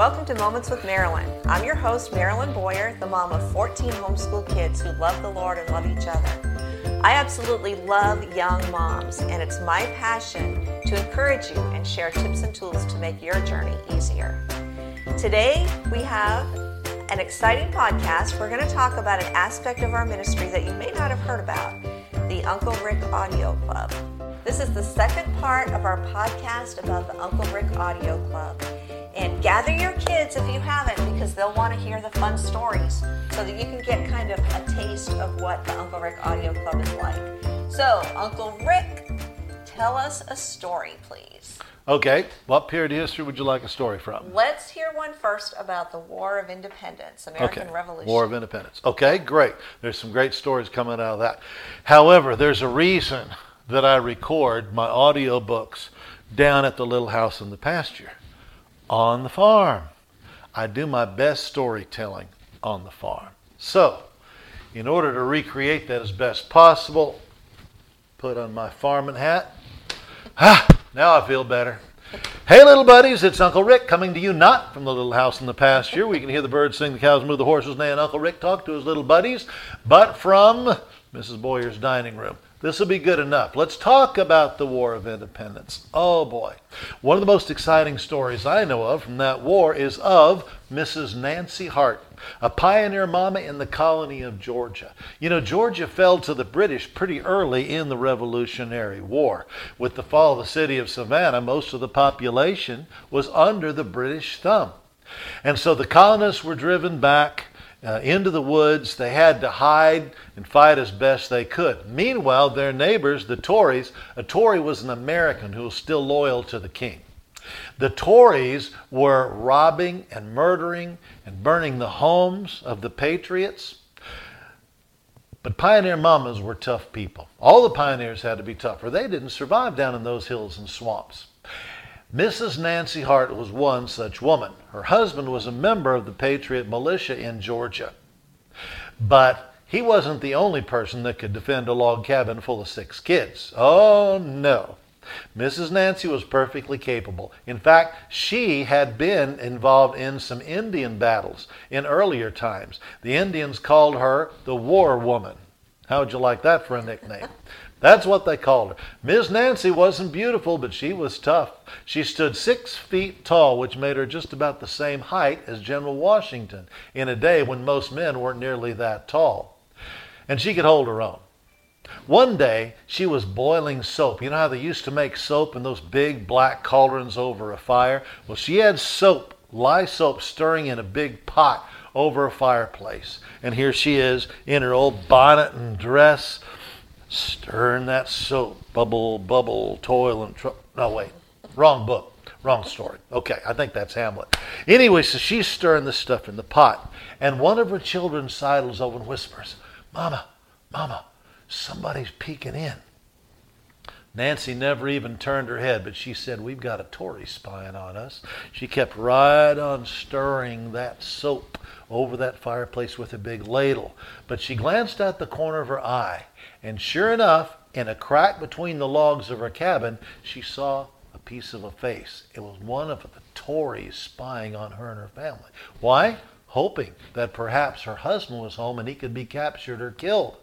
Welcome to Moments with Marilyn. I'm your host, Marilyn Boyer, the mom of 14 homeschool kids who love the Lord and love each other. I absolutely love young moms, and it's my passion to encourage you and share tips and tools to make your journey easier. Today, we have an exciting podcast. We're going to talk about an aspect of our ministry that you may not have heard about the Uncle Rick Audio Club. This is the second part of our podcast about the Uncle Rick Audio Club. And gather your kids if you haven't because they'll want to hear the fun stories so that you can get kind of a taste of what the Uncle Rick Audio Club is like. So, Uncle Rick, tell us a story, please. Okay, what period of history would you like a story from? Let's hear one first about the War of Independence, American okay. Revolution. War of Independence. Okay, great. There's some great stories coming out of that. However, there's a reason that I record my audio books down at the little house in the pasture on the farm. I do my best storytelling on the farm. So, in order to recreate that as best possible, put on my farming hat. Ah, now I feel better. Hey, little buddies, it's Uncle Rick coming to you not from the little house in the pasture. We can hear the birds sing, the cows move, the horses neigh, and Uncle Rick talk to his little buddies, but from Mrs. Boyer's dining room. This will be good enough. Let's talk about the War of Independence. Oh boy. One of the most exciting stories I know of from that war is of Mrs. Nancy Hart, a pioneer mama in the colony of Georgia. You know, Georgia fell to the British pretty early in the Revolutionary War. With the fall of the city of Savannah, most of the population was under the British thumb. And so the colonists were driven back uh, into the woods. They had to hide and fight as best they could. Meanwhile, their neighbors, the Tories, a Tory was an American who was still loyal to the king. The Tories were robbing and murdering and burning the homes of the patriots. But pioneer mamas were tough people. All the pioneers had to be tough, or they didn't survive down in those hills and swamps. Mrs. Nancy Hart was one such woman. Her husband was a member of the Patriot militia in Georgia. But he wasn't the only person that could defend a log cabin full of six kids. Oh, no. Mrs. Nancy was perfectly capable. In fact, she had been involved in some Indian battles in earlier times. The Indians called her the War Woman. How would you like that for a nickname? That's what they called her. Miss Nancy wasn't beautiful, but she was tough. She stood six feet tall, which made her just about the same height as General Washington in a day when most men weren't nearly that tall. And she could hold her own. One day, she was boiling soap. You know how they used to make soap in those big black cauldrons over a fire? Well, she had soap, lye soap, stirring in a big pot over a fireplace. And here she is in her old bonnet and dress stirring that soap, bubble, bubble, toil and trouble. No, wait, wrong book, wrong story. Okay, I think that's Hamlet. Anyway, so she's stirring this stuff in the pot, and one of her children sidles over and whispers, Mama, Mama, somebody's peeking in. Nancy never even turned her head, but she said, We've got a Tory spying on us. She kept right on stirring that soap over that fireplace with a big ladle. But she glanced out the corner of her eye, and sure enough, in a crack between the logs of her cabin, she saw a piece of a face. It was one of the Tories spying on her and her family. Why? Hoping that perhaps her husband was home and he could be captured or killed.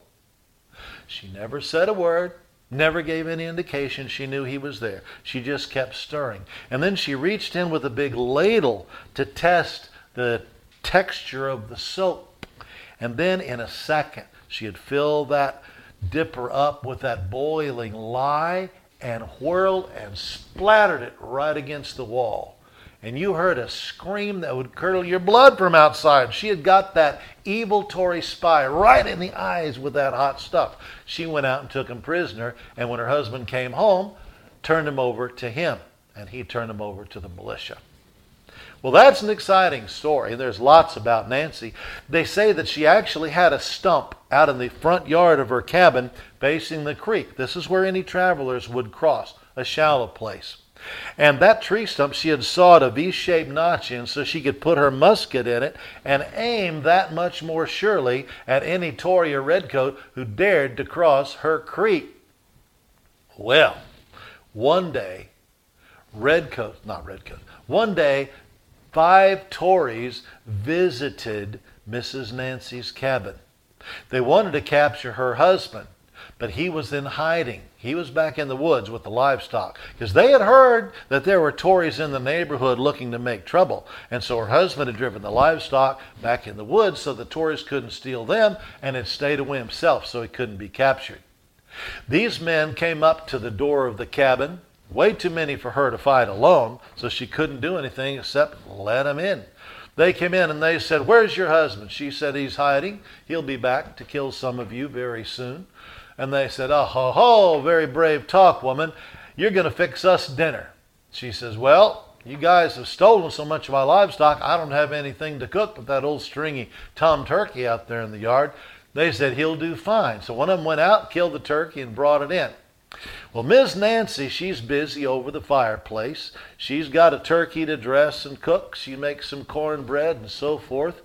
She never said a word, never gave any indication she knew he was there. She just kept stirring. And then she reached in with a big ladle to test the texture of the soap. And then in a second, she had filled that dipper up with that boiling lye and whirled and splattered it right against the wall. And you heard a scream that would curdle your blood from outside. She had got that evil Tory spy right in the eyes with that hot stuff. She went out and took him prisoner, and when her husband came home, turned him over to him, and he turned him over to the militia. Well, that's an exciting story. There's lots about Nancy. They say that she actually had a stump out in the front yard of her cabin facing the creek. This is where any travelers would cross, a shallow place. And that tree stump she had sawed a V shaped notch in so she could put her musket in it and aim that much more surely at any Tory or Redcoat who dared to cross her creek. Well, one day, Redcoat, not Redcoat, one day five Tories visited Mrs. Nancy's cabin. They wanted to capture her husband, but he was in hiding. He was back in the woods with the livestock because they had heard that there were Tories in the neighborhood looking to make trouble. And so her husband had driven the livestock back in the woods so the Tories couldn't steal them and had stayed away himself so he couldn't be captured. These men came up to the door of the cabin, way too many for her to fight alone, so she couldn't do anything except let them in. They came in and they said, Where's your husband? She said, He's hiding. He'll be back to kill some of you very soon. And they said, Oh, ho, ho, very brave talk, woman. You're going to fix us dinner. She says, Well, you guys have stolen so much of my livestock, I don't have anything to cook but that old stringy tom turkey out there in the yard. They said, He'll do fine. So one of them went out, killed the turkey, and brought it in. Well, Miss Nancy, she's busy over the fireplace. She's got a turkey to dress and cook. She makes some cornbread and so forth.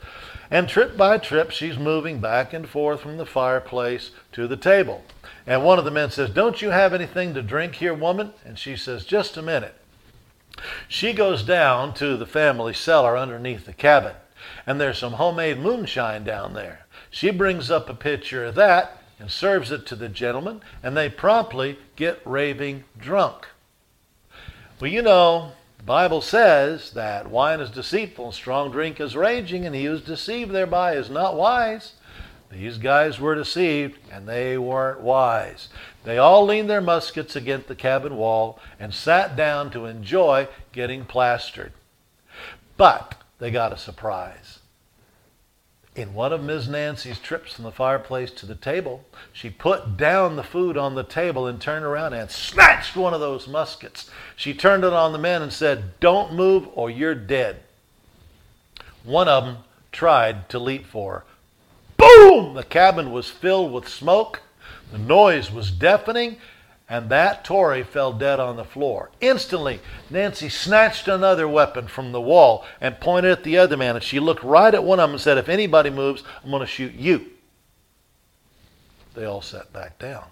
And trip by trip, she's moving back and forth from the fireplace to the table. And one of the men says, Don't you have anything to drink here, woman? And she says, Just a minute. She goes down to the family cellar underneath the cabin, and there's some homemade moonshine down there. She brings up a pitcher of that and serves it to the gentleman, and they promptly get raving drunk. Well, you know, the Bible says that wine is deceitful and strong drink is raging, and he who is deceived thereby is not wise. These guys were deceived, and they weren't wise. They all leaned their muskets against the cabin wall and sat down to enjoy getting plastered. But they got a surprise. In one of Miss Nancy's trips from the fireplace to the table, she put down the food on the table and turned around and snatched one of those muskets. She turned it on the men and said, Don't move or you're dead. One of them tried to leap for her. Boom! The cabin was filled with smoke. The noise was deafening, and that Tory fell dead on the floor. Instantly, Nancy snatched another weapon from the wall and pointed at the other man, and she looked right at one of them and said, If anybody moves, I'm going to shoot you. They all sat back down.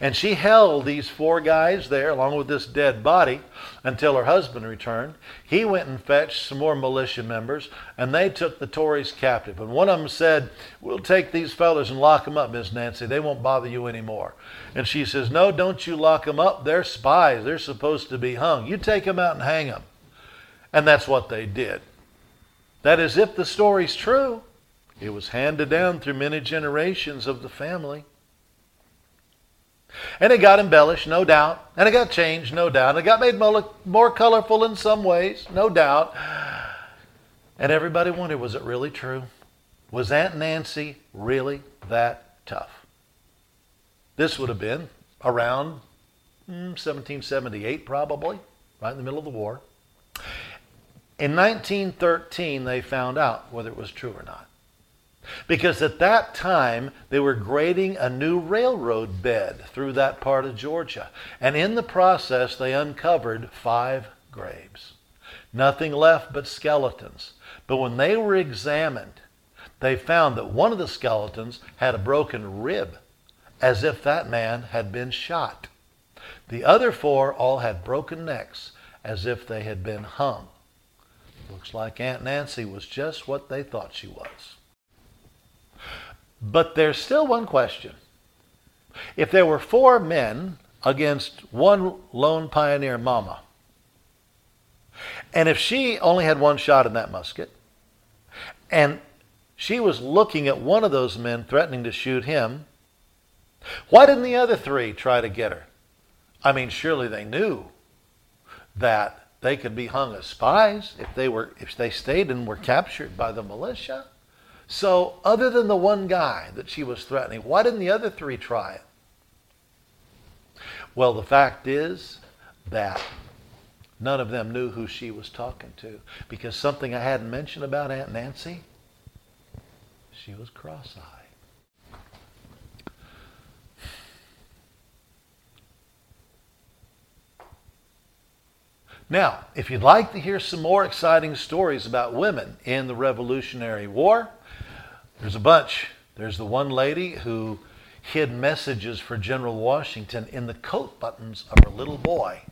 And she held these four guys there, along with this dead body, until her husband returned. He went and fetched some more militia members, and they took the Tories captive. And one of them said, We'll take these fellows and lock them up, Miss Nancy. They won't bother you anymore. And she says, No, don't you lock them up. They're spies. They're supposed to be hung. You take them out and hang them. And that's what they did. That is, if the story's true, it was handed down through many generations of the family. And it got embellished, no doubt. And it got changed, no doubt. And it got made more, more colorful in some ways, no doubt. And everybody wondered was it really true? Was Aunt Nancy really that tough? This would have been around hmm, 1778, probably, right in the middle of the war. In 1913, they found out whether it was true or not. Because at that time, they were grading a new railroad bed through that part of Georgia. And in the process, they uncovered five graves. Nothing left but skeletons. But when they were examined, they found that one of the skeletons had a broken rib, as if that man had been shot. The other four all had broken necks, as if they had been hung. Looks like Aunt Nancy was just what they thought she was. But there's still one question. If there were four men against one lone pioneer mama, and if she only had one shot in that musket, and she was looking at one of those men threatening to shoot him, why didn't the other three try to get her? I mean, surely they knew that they could be hung as spies if they were if they stayed and were captured by the militia. So, other than the one guy that she was threatening, why didn't the other three try it? Well, the fact is that none of them knew who she was talking to because something I hadn't mentioned about Aunt Nancy, she was cross eyed. Now, if you'd like to hear some more exciting stories about women in the Revolutionary War, there's a bunch. There's the one lady who hid messages for General Washington in the coat buttons of her little boy.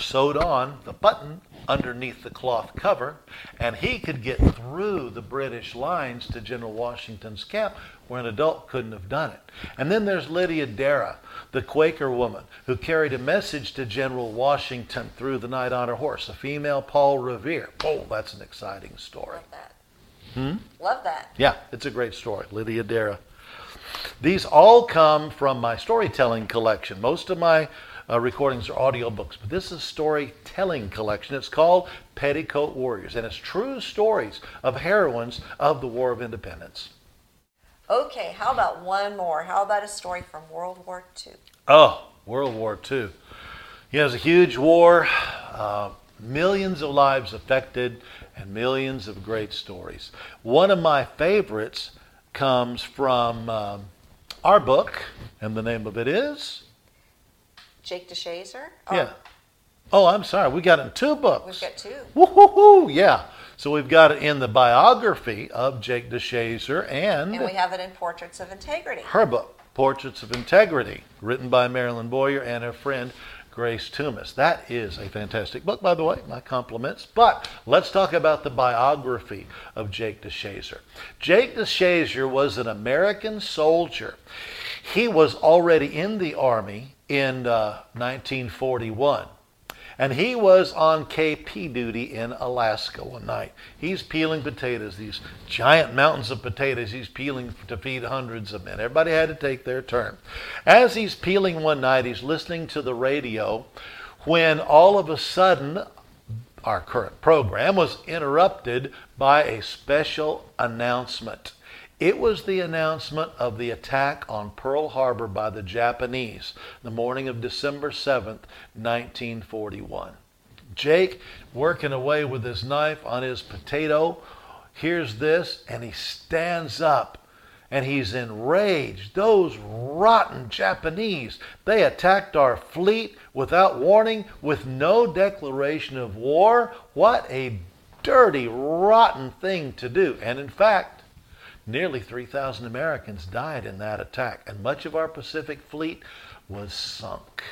Sewed on the button underneath the cloth cover, and he could get through the British lines to General Washington's camp where an adult couldn't have done it. And then there's Lydia Darrah, the Quaker woman who carried a message to General Washington through the night on her horse, a female Paul Revere. Oh, that's an exciting story. Love that. Hmm? Love that. Yeah, it's a great story. Lydia Darrah. These all come from my storytelling collection. Most of my uh, recordings are audiobooks, but this is a storytelling collection. It's called Petticoat Warriors, and it's true stories of heroines of the War of Independence. Okay, how about one more? How about a story from World War II? Oh, World War II. Yeah, it was a huge war, uh, millions of lives affected, and millions of great stories. One of my favorites comes from um, our book, and the name of it is. Jake DeShazer? Oh, yeah. Oh, I'm sorry. We got it in two books. We've got two. Woo-hoo-hoo, yeah. So we've got it in the biography of Jake DeShazer and. And we have it in Portraits of Integrity. Her book, Portraits of Integrity, written by Marilyn Boyer and her friend Grace Toomis. That is a fantastic book, by the way. My compliments. But let's talk about the biography of Jake DeShazer. Jake DeShazer was an American soldier. He was already in the Army in uh, 1941. And he was on KP duty in Alaska one night. He's peeling potatoes, these giant mountains of potatoes he's peeling to feed hundreds of men. Everybody had to take their turn. As he's peeling one night, he's listening to the radio when all of a sudden our current program was interrupted by a special announcement. It was the announcement of the attack on Pearl Harbor by the Japanese the morning of December 7th, 1941. Jake, working away with his knife on his potato, hears this and he stands up and he's enraged. Those rotten Japanese, they attacked our fleet without warning, with no declaration of war. What a dirty, rotten thing to do. And in fact, Nearly 3,000 Americans died in that attack, and much of our Pacific fleet was sunk.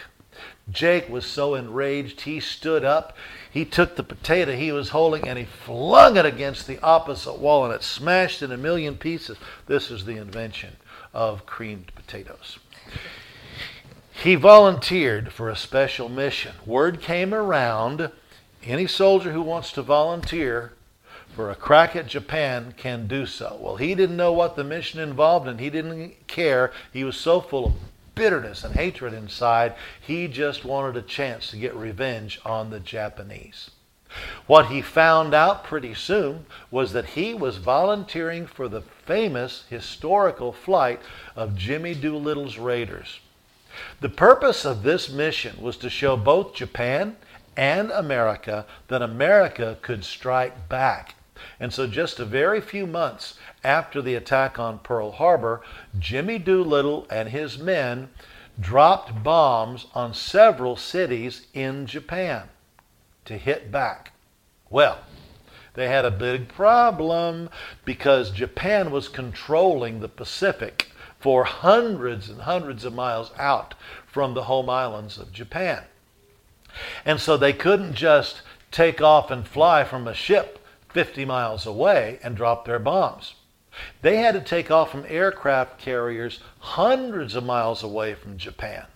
Jake was so enraged, he stood up. He took the potato he was holding and he flung it against the opposite wall, and it smashed in a million pieces. This is the invention of creamed potatoes. He volunteered for a special mission. Word came around any soldier who wants to volunteer for a crack at Japan can do so. Well, he didn't know what the mission involved and he didn't care. He was so full of bitterness and hatred inside, he just wanted a chance to get revenge on the Japanese. What he found out pretty soon was that he was volunteering for the famous historical flight of Jimmy Doolittle's Raiders. The purpose of this mission was to show both Japan and America that America could strike back and so, just a very few months after the attack on Pearl Harbor, Jimmy Doolittle and his men dropped bombs on several cities in Japan to hit back. Well, they had a big problem because Japan was controlling the Pacific for hundreds and hundreds of miles out from the home islands of Japan. And so they couldn't just take off and fly from a ship 50 miles away and drop their bombs. They had to take off from aircraft carriers hundreds of miles away from Japan.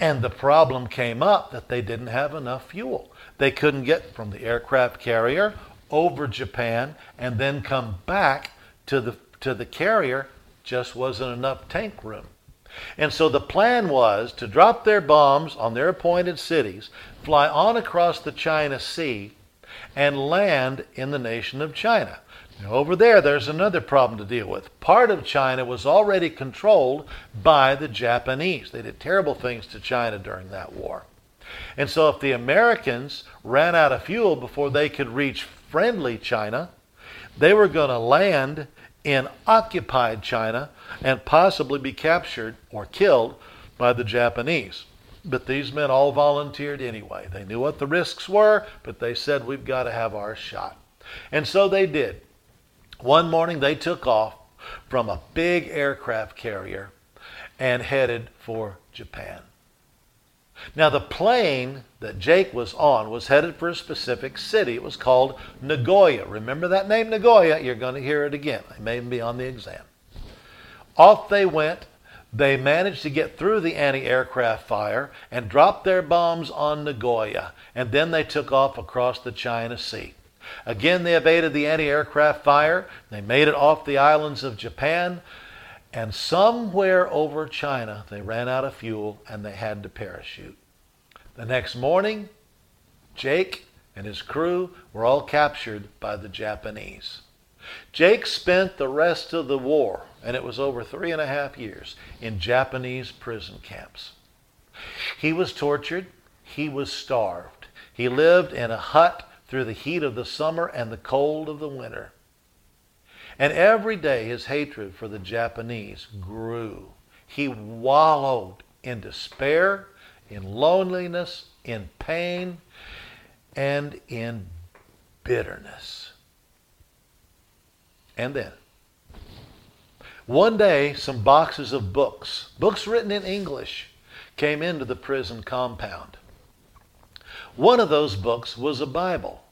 And the problem came up that they didn't have enough fuel. They couldn't get from the aircraft carrier over Japan and then come back to the, to the carrier, just wasn't enough tank room. And so the plan was to drop their bombs on their appointed cities, fly on across the China Sea, and land in the nation of China. Now, over there, there's another problem to deal with. Part of China was already controlled by the Japanese. They did terrible things to China during that war. And so, if the Americans ran out of fuel before they could reach friendly China, they were going to land in occupied China and possibly be captured or killed by the Japanese. But these men all volunteered anyway. They knew what the risks were, but they said, We've got to have our shot. And so they did. One morning they took off from a big aircraft carrier and headed for Japan. Now, the plane that Jake was on was headed for a specific city. It was called Nagoya. Remember that name, Nagoya? You're going to hear it again. It may be on the exam. Off they went. They managed to get through the anti aircraft fire and dropped their bombs on Nagoya. And then they took off across the China Sea. Again, they evaded the anti aircraft fire. They made it off the islands of Japan. And somewhere over China, they ran out of fuel and they had to parachute. The next morning, Jake and his crew were all captured by the Japanese. Jake spent the rest of the war, and it was over three and a half years, in Japanese prison camps. He was tortured, he was starved. He lived in a hut through the heat of the summer and the cold of the winter. And every day his hatred for the Japanese grew. He wallowed in despair, in loneliness, in pain, and in bitterness. And then, one day, some boxes of books, books written in English, came into the prison compound. One of those books was a Bible.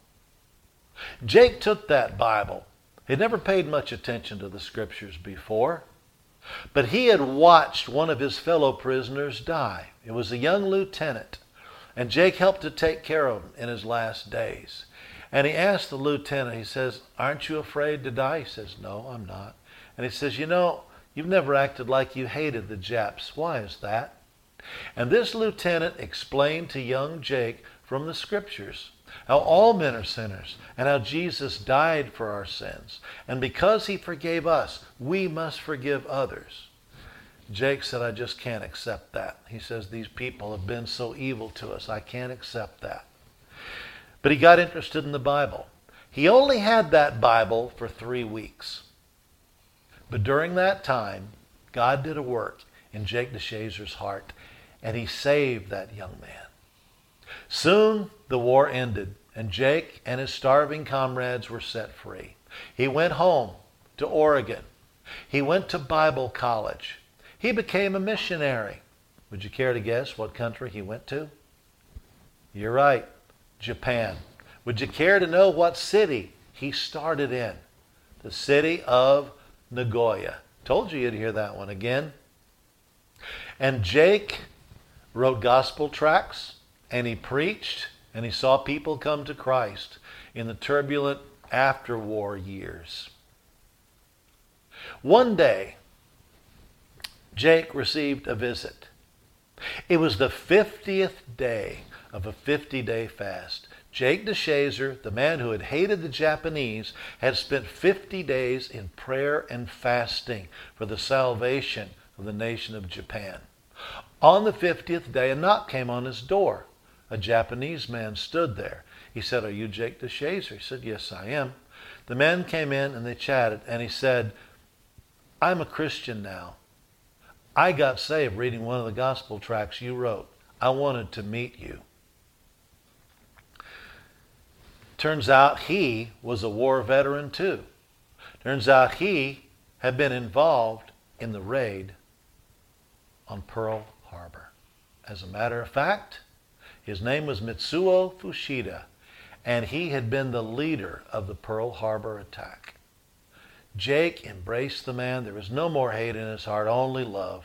Jake took that Bible. He'd never paid much attention to the scriptures before, but he had watched one of his fellow prisoners die. It was a young lieutenant, and Jake helped to take care of him in his last days. And he asked the lieutenant, he says, Aren't you afraid to die? He says, No, I'm not. And he says, You know, you've never acted like you hated the Japs. Why is that? And this lieutenant explained to young Jake from the scriptures how all men are sinners and how Jesus died for our sins. And because he forgave us, we must forgive others. Jake said, I just can't accept that. He says, These people have been so evil to us. I can't accept that. But he got interested in the Bible. He only had that Bible for three weeks. But during that time, God did a work in Jake DeShazer's heart, and he saved that young man. Soon the war ended, and Jake and his starving comrades were set free. He went home to Oregon. He went to Bible college. He became a missionary. Would you care to guess what country he went to? You're right, Japan. Would you care to know what city he started in? The city of Nagoya. Told you you'd hear that one again. And Jake wrote gospel tracts and he preached and he saw people come to Christ in the turbulent after war years. One day, Jake received a visit. It was the 50th day of a 50 day fast. Jake DeShazer, the man who had hated the Japanese, had spent 50 days in prayer and fasting for the salvation of the nation of Japan. On the 50th day, a knock came on his door a Japanese man stood there. He said, Are you Jake DeShazer? He said, Yes, I am. The man came in and they chatted, and he said, I'm a Christian now. I got saved reading one of the gospel tracts you wrote. I wanted to meet you. Turns out he was a war veteran too. Turns out he had been involved in the raid on Pearl Harbor. As a matter of fact, his name was Mitsuo Fuchida, and he had been the leader of the Pearl Harbor attack. Jake embraced the man. There was no more hate in his heart, only love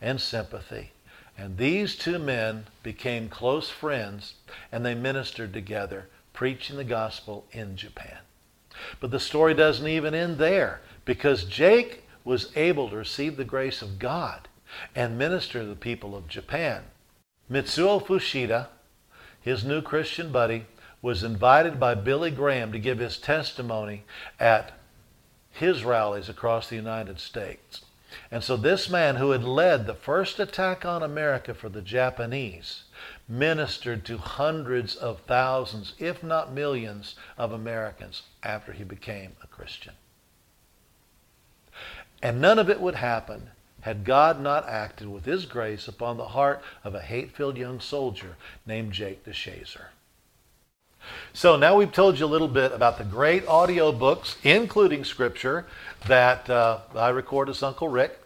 and sympathy. And these two men became close friends and they ministered together, preaching the gospel in Japan. But the story doesn't even end there because Jake was able to receive the grace of God and minister to the people of Japan. Mitsuo Fuchida, his new Christian buddy, was invited by Billy Graham to give his testimony at his rallies across the United States. And so this man who had led the first attack on America for the Japanese ministered to hundreds of thousands, if not millions, of Americans after he became a Christian. And none of it would happen had God not acted with His grace upon the heart of a hate filled young soldier named Jake DeShazer. So now we've told you a little bit about the great audio books, including Scripture, that uh, I record as Uncle Rick.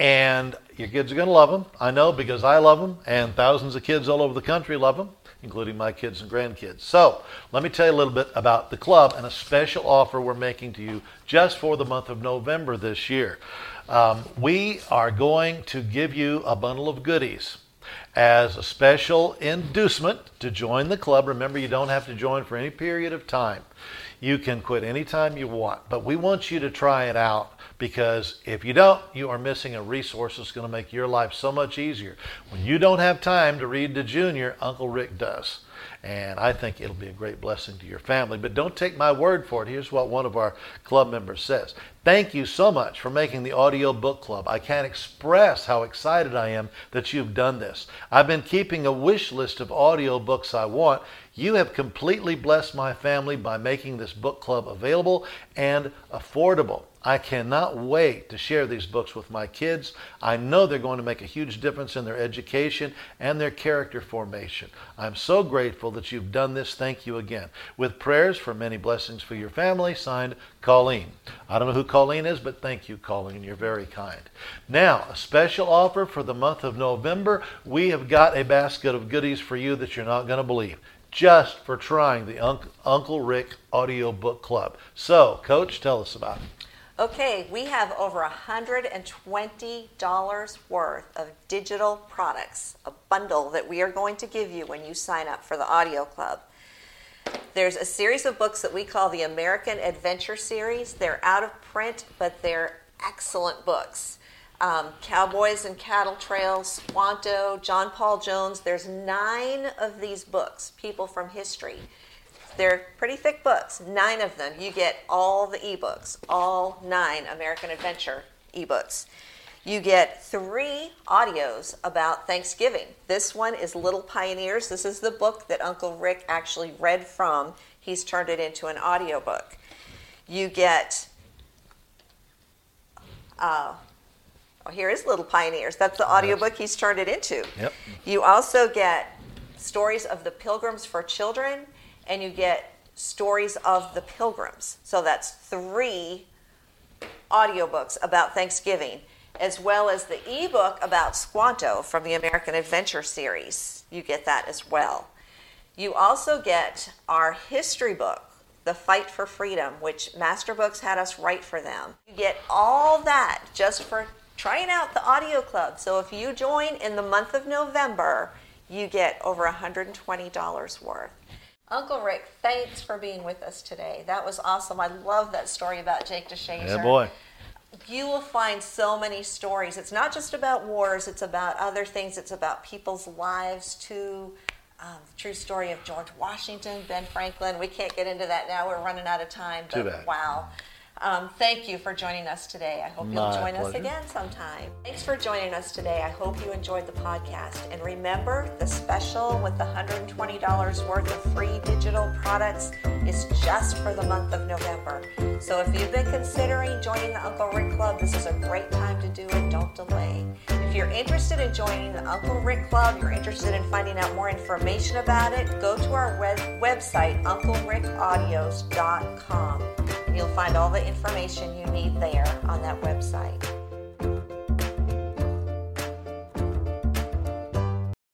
And your kids are going to love them. I know because I love them, and thousands of kids all over the country love them, including my kids and grandkids. So, let me tell you a little bit about the club and a special offer we're making to you just for the month of November this year. Um, we are going to give you a bundle of goodies as a special inducement to join the club. Remember, you don't have to join for any period of time. You can quit anytime you want, but we want you to try it out because if you don't, you are missing a resource that's going to make your life so much easier. When you don't have time to read to Junior, Uncle Rick does. And I think it'll be a great blessing to your family. But don't take my word for it. Here's what one of our club members says Thank you so much for making the audio book club. I can't express how excited I am that you've done this. I've been keeping a wish list of audio books I want. You have completely blessed my family by making this book club available and affordable. I cannot wait to share these books with my kids. I know they're going to make a huge difference in their education and their character formation. I'm so grateful that you've done this. Thank you again. With prayers for many blessings for your family, signed Colleen. I don't know who Colleen is, but thank you, Colleen. You're very kind. Now, a special offer for the month of November. We have got a basket of goodies for you that you're not going to believe just for trying the Uncle Rick Audio Book Club. So, Coach, tell us about it. Okay, we have over $120 worth of digital products, a bundle that we are going to give you when you sign up for the Audio Club. There's a series of books that we call the American Adventure Series. They're out of print, but they're excellent books. Um, Cowboys and Cattle Trails, Squanto, John Paul Jones. There's nine of these books, people from history. They're pretty thick books, nine of them. You get all the ebooks, all nine American Adventure ebooks. You get three audios about Thanksgiving. This one is Little Pioneers. This is the book that Uncle Rick actually read from. He's turned it into an audiobook. You get, uh, oh, here is Little Pioneers. That's the audiobook he's turned it into. Yep. You also get stories of the Pilgrims for Children and you get stories of the pilgrims. So that's three audiobooks about Thanksgiving, as well as the ebook about Squanto from the American Adventure series. You get that as well. You also get our history book, The Fight for Freedom, which Master Books had us write for them. You get all that just for trying out the audio club. So if you join in the month of November, you get over $120 worth. Uncle Rick, thanks for being with us today. That was awesome. I love that story about Jake DeShazer. Yeah, boy. You will find so many stories. It's not just about wars, it's about other things. It's about people's lives, too. Um, true story of George Washington, Ben Franklin. We can't get into that now. We're running out of time. But Too bad. wow. Um, thank you for joining us today. I hope you'll join pleasure. us again sometime. Thanks for joining us today. I hope you enjoyed the podcast. And remember, the special with the $120 worth of free digital products is just for the month of November. So if you've been considering joining the Uncle Rick Club, this is a great time to do it. Don't delay. If you're interested in joining the Uncle Rick Club, you're interested in finding out more information about it, go to our web- website, unclerickaudios.com. You'll find all the information you need there on that website.